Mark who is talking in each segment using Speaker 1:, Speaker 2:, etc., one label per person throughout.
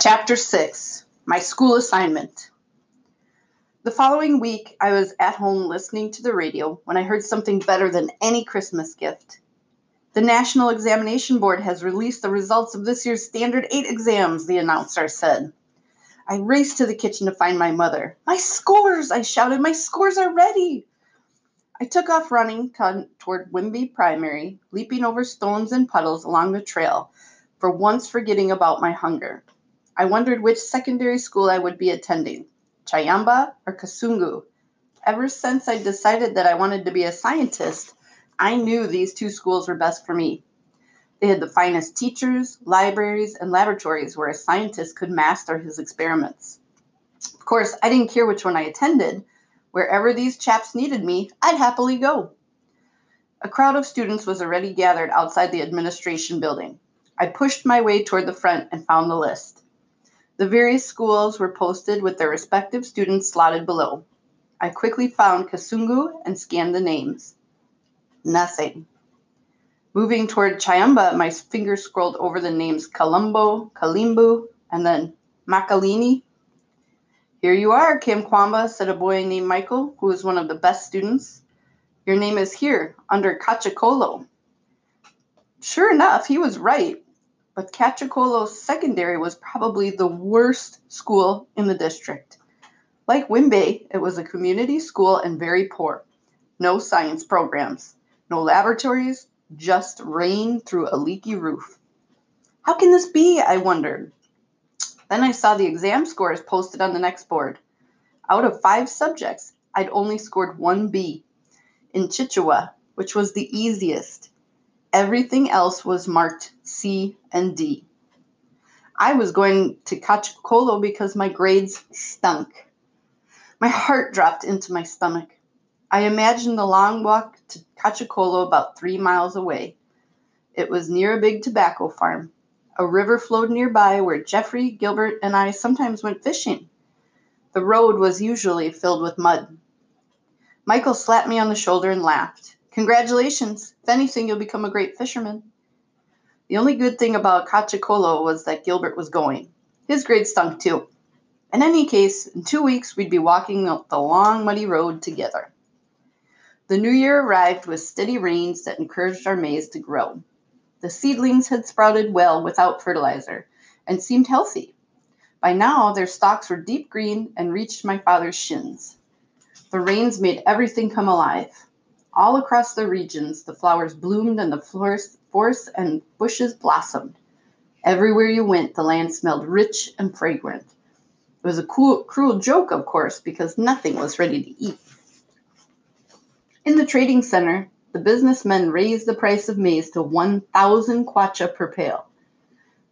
Speaker 1: Chapter 6 My School Assignment. The following week, I was at home listening to the radio when I heard something better than any Christmas gift. The National Examination Board has released the results of this year's Standard 8 exams, the announcer said. I raced to the kitchen to find my mother. My scores! I shouted. My scores are ready! I took off running toward Wimbe Primary, leaping over stones and puddles along the trail, for once forgetting about my hunger. I wondered which secondary school I would be attending, Chayamba or Kasungu. Ever since I decided that I wanted to be a scientist, I knew these two schools were best for me. They had the finest teachers, libraries, and laboratories where a scientist could master his experiments. Of course, I didn't care which one I attended. Wherever these chaps needed me, I'd happily go. A crowd of students was already gathered outside the administration building. I pushed my way toward the front and found the list. The various schools were posted with their respective students slotted below. I quickly found Kasungu and scanned the names. Nothing. Moving toward Chayamba, my fingers scrolled over the names Colombo, Kalimbu, and then Makalini. Here you are, Kamkwamba, said a boy named Michael, who was one of the best students. Your name is here, under Kachikolo. Sure enough, he was right but Kachikolo Secondary was probably the worst school in the district. Like Wimbe, it was a community school and very poor. No science programs, no laboratories, just rain through a leaky roof. How can this be? I wondered. Then I saw the exam scores posted on the next board. Out of five subjects, I'd only scored one B in Chichewa, which was the easiest. Everything else was marked C and D. I was going to Kachikolo because my grades stunk. My heart dropped into my stomach. I imagined the long walk to Kachikolo about three miles away. It was near a big tobacco farm. A river flowed nearby where Jeffrey, Gilbert, and I sometimes went fishing. The road was usually filled with mud. Michael slapped me on the shoulder and laughed. Congratulations. If anything, you'll become a great fisherman. The only good thing about Kachikolo was that Gilbert was going. His grade stunk too. In any case, in two weeks we'd be walking up the long, muddy road together. The new year arrived with steady rains that encouraged our maize to grow. The seedlings had sprouted well without fertilizer and seemed healthy. By now, their stalks were deep green and reached my father's shins. The rains made everything come alive. All across the regions, the flowers bloomed and the forests and bushes blossomed. Everywhere you went, the land smelled rich and fragrant. It was a cool, cruel joke, of course, because nothing was ready to eat. In the trading center, the businessmen raised the price of maize to 1,000 kwacha per pail.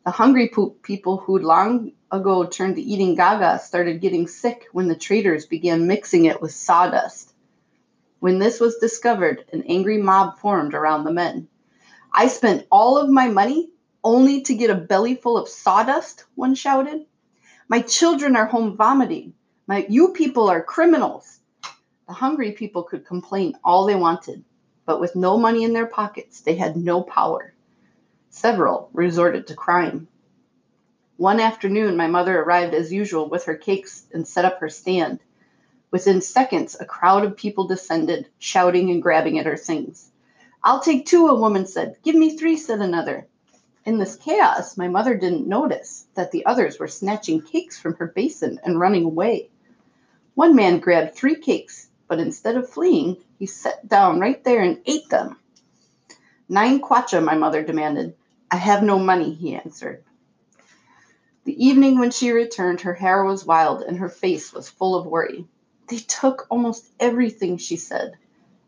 Speaker 1: The hungry people who'd long ago turned to eating gaga started getting sick when the traders began mixing it with sawdust. When this was discovered, an angry mob formed around the men. I spent all of my money only to get a belly full of sawdust, one shouted. My children are home vomiting. My, you people are criminals. The hungry people could complain all they wanted, but with no money in their pockets, they had no power. Several resorted to crime. One afternoon, my mother arrived as usual with her cakes and set up her stand. Within seconds, a crowd of people descended, shouting and grabbing at her things. I'll take two, a woman said. Give me three, said another. In this chaos, my mother didn't notice that the others were snatching cakes from her basin and running away. One man grabbed three cakes, but instead of fleeing, he sat down right there and ate them. Nine kwacha, my mother demanded. I have no money, he answered. The evening when she returned, her hair was wild and her face was full of worry. They took almost everything, she said,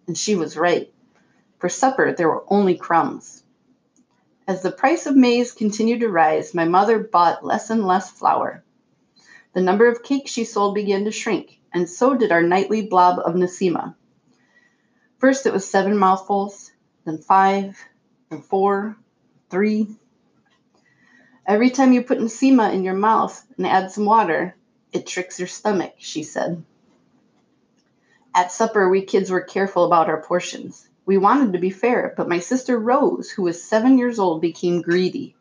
Speaker 1: and she was right. For supper, there were only crumbs. As the price of maize continued to rise, my mother bought less and less flour. The number of cakes she sold began to shrink, and so did our nightly blob of nsima. First, it was seven mouthfuls, then five, then four, three. Every time you put nsima in your mouth and add some water, it tricks your stomach, she said. At supper, we kids were careful about our portions. We wanted to be fair, but my sister Rose, who was seven years old, became greedy.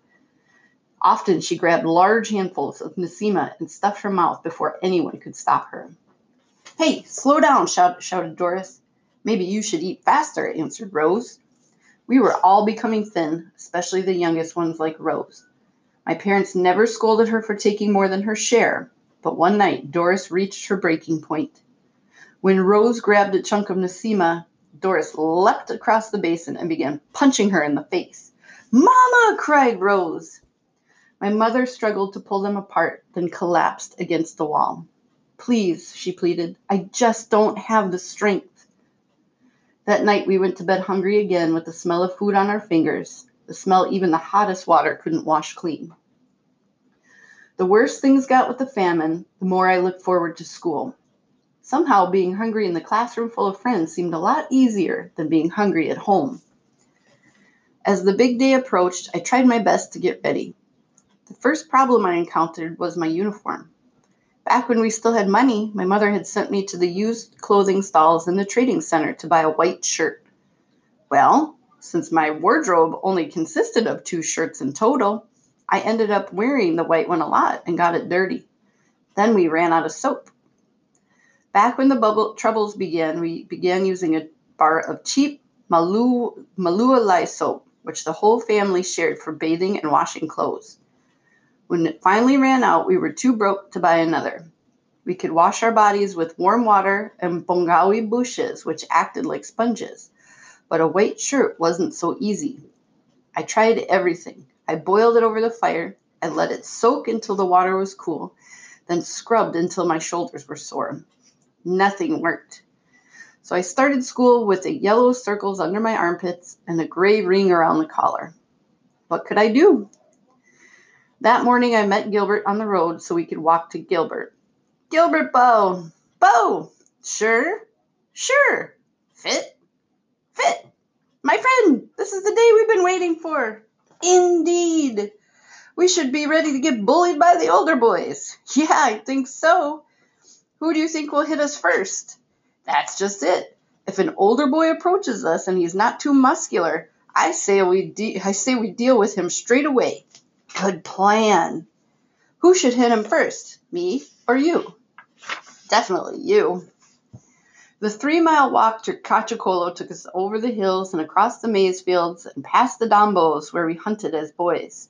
Speaker 1: Often she grabbed large handfuls of nsima and stuffed her mouth before anyone could stop her. Hey, slow down, shout, shouted Doris. Maybe you should eat faster, answered Rose. We were all becoming thin, especially the youngest ones like Rose. My parents never scolded her for taking more than her share, but one night Doris reached her breaking point. When Rose grabbed a chunk of nsima, Doris leapt across the basin and began punching her in the face. Mama! cried Rose. My mother struggled to pull them apart, then collapsed against the wall. Please, she pleaded, I just don't have the strength. That night we went to bed hungry again with the smell of food on our fingers, the smell even the hottest water couldn't wash clean. The worse things got with the famine, the more I looked forward to school. Somehow, being hungry in the classroom full of friends seemed a lot easier than being hungry at home. As the big day approached, I tried my best to get ready. The first problem I encountered was my uniform. Back when we still had money, my mother had sent me to the used clothing stalls in the trading center to buy a white shirt. Well, since my wardrobe only consisted of two shirts in total, I ended up wearing the white one a lot and got it dirty. Then we ran out of soap. Back when the bubble troubles began, we began using a bar of cheap Malu, Malua soap, which the whole family shared for bathing and washing clothes. When it finally ran out, we were too broke to buy another. We could wash our bodies with warm water and bongawi bushes, which acted like sponges. But a white shirt wasn't so easy. I tried everything. I boiled it over the fire and let it soak until the water was cool, then scrubbed until my shoulders were sore. Nothing worked. So I started school with the yellow circles under my armpits and a gray ring around the collar. What could I do? That morning I met Gilbert on the road so we could walk to Gilbert. Gilbert Bo. Bo. Sure? Sure! Fit? Fit! My friend, this is the day we've been waiting for. Indeed! We should be ready to get bullied by the older boys. Yeah, I think so. Who do you think will hit us first? That's just it. If an older boy approaches us and he's not too muscular, I say we de- I say we deal with him straight away. Good plan. Who should hit him first, me or you? Definitely you. The three mile walk to Kachikolo took us over the hills and across the maize fields and past the dambos where we hunted as boys.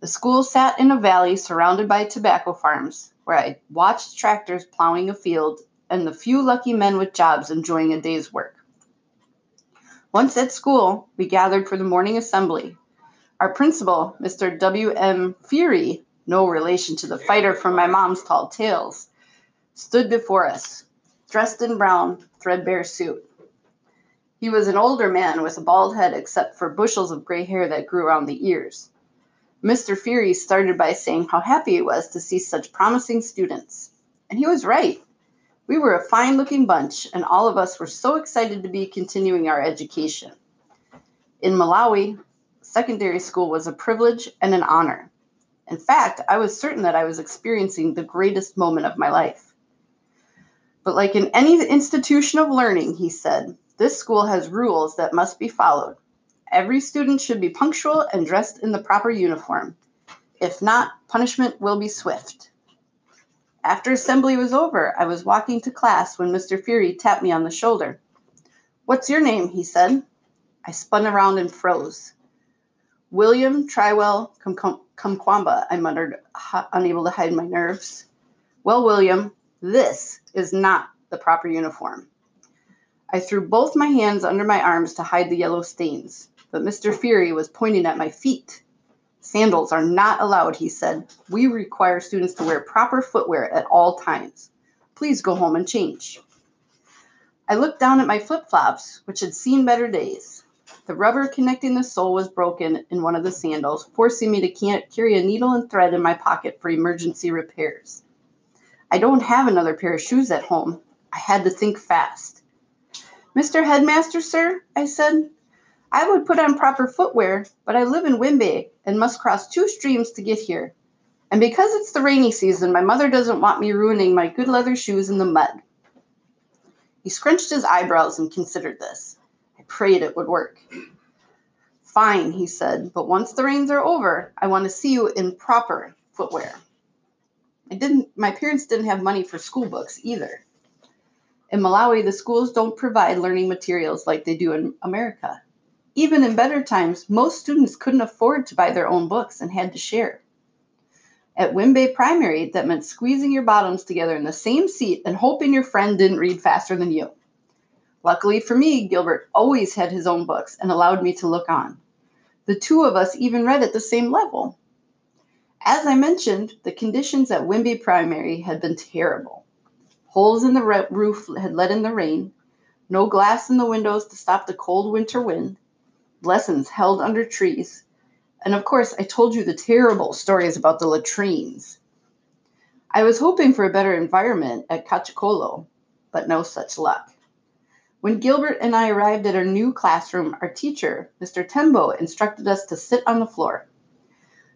Speaker 1: The school sat in a valley surrounded by tobacco farms, where I watched tractors plowing a field and the few lucky men with jobs enjoying a day's work. Once at school, we gathered for the morning assembly, our principal, Mr. W.M. Fury, no relation to the fighter from my mom's tall tales, stood before us, dressed in brown, threadbare suit. He was an older man with a bald head except for bushels of gray hair that grew around the ears. Mr. Fury started by saying how happy he was to see such promising students. And he was right. We were a fine looking bunch, and all of us were so excited to be continuing our education. In Malawi, secondary school was a privilege and an honor. In fact, I was certain that I was experiencing the greatest moment of my life. But like in any institution of learning, he said, this school has rules that must be followed. Every student should be punctual and dressed in the proper uniform. If not, punishment will be swift. After assembly was over, I was walking to class when Mr. Fury tapped me on the shoulder. What's your name? he said. I spun around and froze. William Trywell Kamkwamba, I muttered, unable to hide my nerves. Well, William, this is not the proper uniform. I threw both my hands under my arms to hide the yellow stains, but Mr. Fury was pointing at my feet. Sandals are not allowed, he said. We require students to wear proper footwear at all times. Please go home and change. I looked down at my flip flops, which had seen better days. The rubber connecting the sole was broken in one of the sandals, forcing me to carry a needle and thread in my pocket for emergency repairs. I don't have another pair of shoes at home. I had to think fast. Mr. Headmaster, sir, I said, I would put on proper footwear, but I live in Wimbe and must cross two streams to get here. And because it's the rainy season, my mother doesn't want me ruining my good leather shoes in the mud. He scrunched his eyebrows and considered this I prayed it would work. Fine, he said, but once the rains are over, I want to see you in proper footwear. I didn't my parents didn't have money for school books either. In Malawi, the schools don't provide learning materials like they do in America. Even in better times, most students couldn't afford to buy their own books and had to share. At Wimbe Primary, that meant squeezing your bottoms together in the same seat and hoping your friend didn't read faster than you. Luckily for me, Gilbert always had his own books and allowed me to look on. The two of us even read at the same level. As I mentioned, the conditions at Wimbe Primary had been terrible. Holes in the roof had let in the rain, no glass in the windows to stop the cold winter wind, lessons held under trees, and of course, I told you the terrible stories about the latrines. I was hoping for a better environment at Kachikolo, but no such luck. When Gilbert and I arrived at our new classroom, our teacher, Mr. Tembo, instructed us to sit on the floor.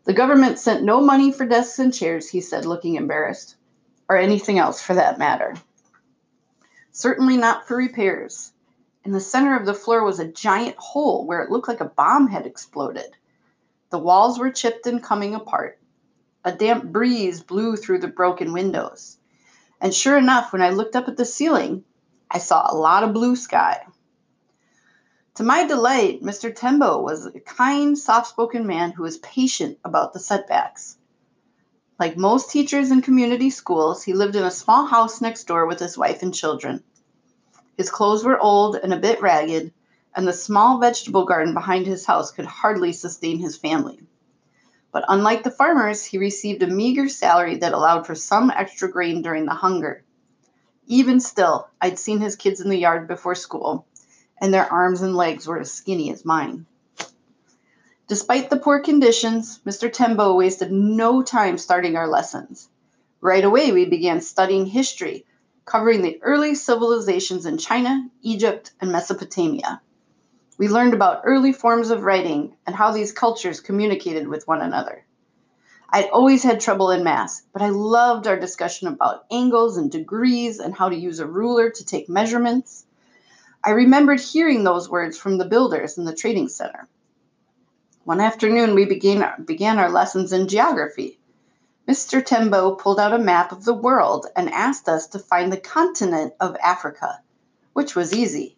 Speaker 1: The government sent no money for desks and chairs, he said, looking embarrassed, or anything else for that matter. Certainly not for repairs. In the center of the floor was a giant hole where it looked like a bomb had exploded. The walls were chipped and coming apart. A damp breeze blew through the broken windows. And sure enough, when I looked up at the ceiling, I saw a lot of blue sky. To my delight, Mr. Tembo was a kind, soft spoken man who was patient about the setbacks. Like most teachers in community schools, he lived in a small house next door with his wife and children. His clothes were old and a bit ragged, and the small vegetable garden behind his house could hardly sustain his family. But unlike the farmers, he received a meager salary that allowed for some extra grain during the hunger. Even still, I'd seen his kids in the yard before school, and their arms and legs were as skinny as mine. Despite the poor conditions, Mr. Tembo wasted no time starting our lessons. Right away, we began studying history, covering the early civilizations in China, Egypt, and Mesopotamia. We learned about early forms of writing and how these cultures communicated with one another. I'd always had trouble in math, but I loved our discussion about angles and degrees and how to use a ruler to take measurements. I remembered hearing those words from the builders in the trading center. One afternoon, we began, began our lessons in geography. Mr. Tembo pulled out a map of the world and asked us to find the continent of Africa, which was easy.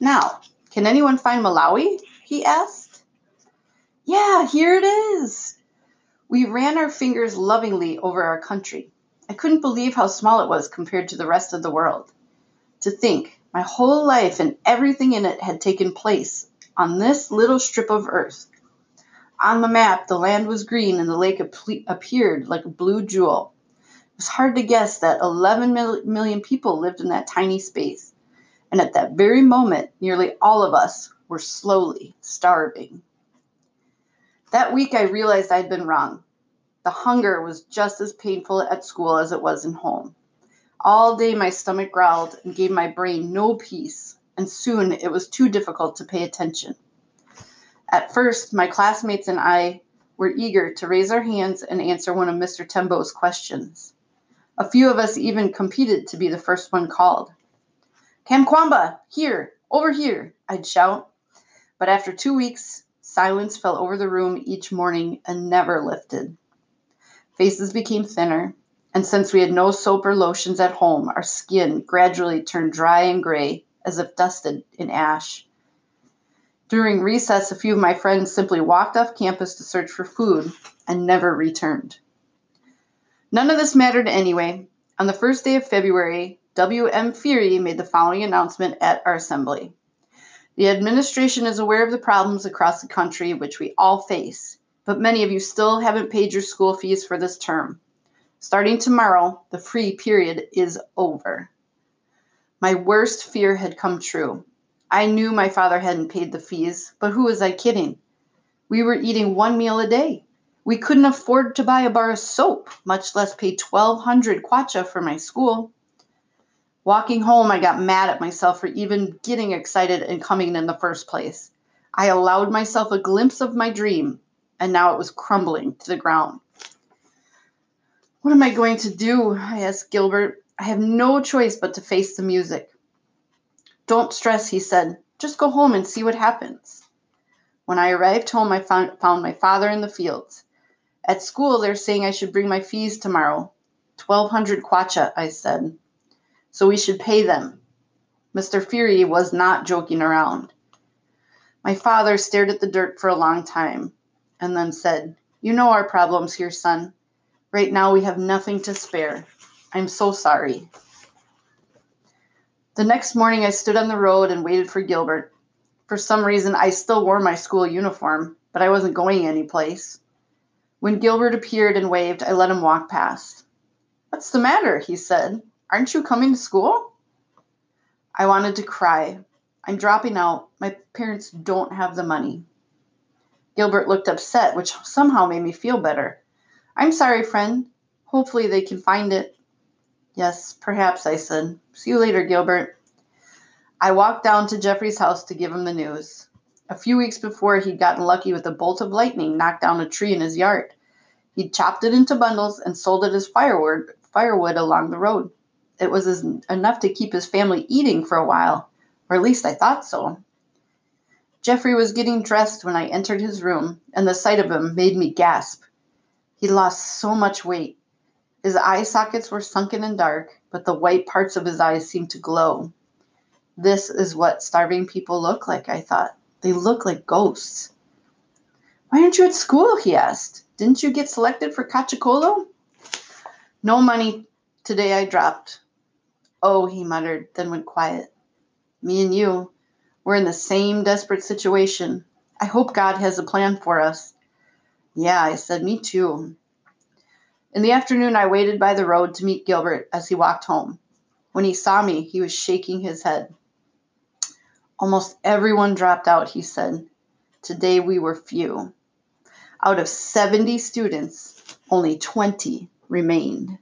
Speaker 1: Now, can anyone find Malawi? he asked. Yeah, here it is, we ran our fingers lovingly over our country. I couldn't believe how small it was compared to the rest of the world. To think, my whole life and everything in it had taken place on this little strip of earth. On the map, the land was green and the lake appeared like a blue jewel. It was hard to guess that 11 million people lived in that tiny space. And at that very moment, nearly all of us were slowly starving. That week, I realized I'd been wrong. The hunger was just as painful at school as it was in home. All day, my stomach growled and gave my brain no peace, and soon it was too difficult to pay attention. At first, my classmates and I were eager to raise our hands and answer one of Mr. Tembo's questions. A few of us even competed to be the first one called. Kamkwamba, here, over here, I'd shout. But after two weeks, Silence fell over the room each morning and never lifted. Faces became thinner, and since we had no soap or lotions at home, our skin gradually turned dry and gray as if dusted in ash. During recess, a few of my friends simply walked off campus to search for food and never returned. None of this mattered anyway. On the first day of February, W.M. Fury made the following announcement at our assembly. The administration is aware of the problems across the country which we all face, but many of you still haven't paid your school fees for this term. Starting tomorrow, the free period is over. My worst fear had come true. I knew my father hadn't paid the fees, but who was I kidding? We were eating one meal a day. We couldn't afford to buy a bar of soap, much less pay 1200 kwacha for my school. Walking home, I got mad at myself for even getting excited and coming in the first place. I allowed myself a glimpse of my dream, and now it was crumbling to the ground. What am I going to do? I asked Gilbert. I have no choice but to face the music. Don't stress, he said. Just go home and see what happens. When I arrived home, I found, my father in the fields. At school, they're saying I should bring my fees tomorrow. 1200 kwacha, I said. So we should pay them. Mr. Fury was not joking around. My father stared at the dirt for a long time and then said, You know our problems here, son. Right now we have nothing to spare. I'm so sorry. The next morning I stood on the road and waited for Gilbert. For some reason, I still wore my school uniform, but I wasn't going anyplace. When Gilbert appeared and waved, I let him walk past. What's the matter? he said. Aren't you coming to school? I wanted to cry. I'm dropping out. My parents don't have the money. Gilbert looked upset, which somehow made me feel better. I'm sorry, friend. Hopefully they can find it. Yes, perhaps, I said. See you later, Gilbert. I walked down to Jeffrey's house to give him the news. A few weeks before, he'd gotten lucky with a bolt of lightning knocked down a tree in his yard. He'd chopped it into bundles and sold it as firewood, firewood along the road. It was enough to keep his family eating for a while, or at least I thought so. Jeffrey was getting dressed when I entered his room, and the sight of him made me gasp. He'd lost so much weight. His eye sockets were sunken and dark, but the white parts of his eyes seemed to glow. This is what starving people look like, I thought. They look like ghosts. Why aren't you at school? he asked. Didn't you get selected for Kachikolo? No money. Today I dropped. Oh, he muttered, then went quiet. Me and you, we're in the same desperate situation. I hope God has a plan for us. Yeah, I said, me too. In the afternoon, I waited by the road to meet Gilbert as he walked home. When he saw me, he was shaking his head. Almost everyone dropped out, he said. Today we were few. Out of 70 students, only 20 remained.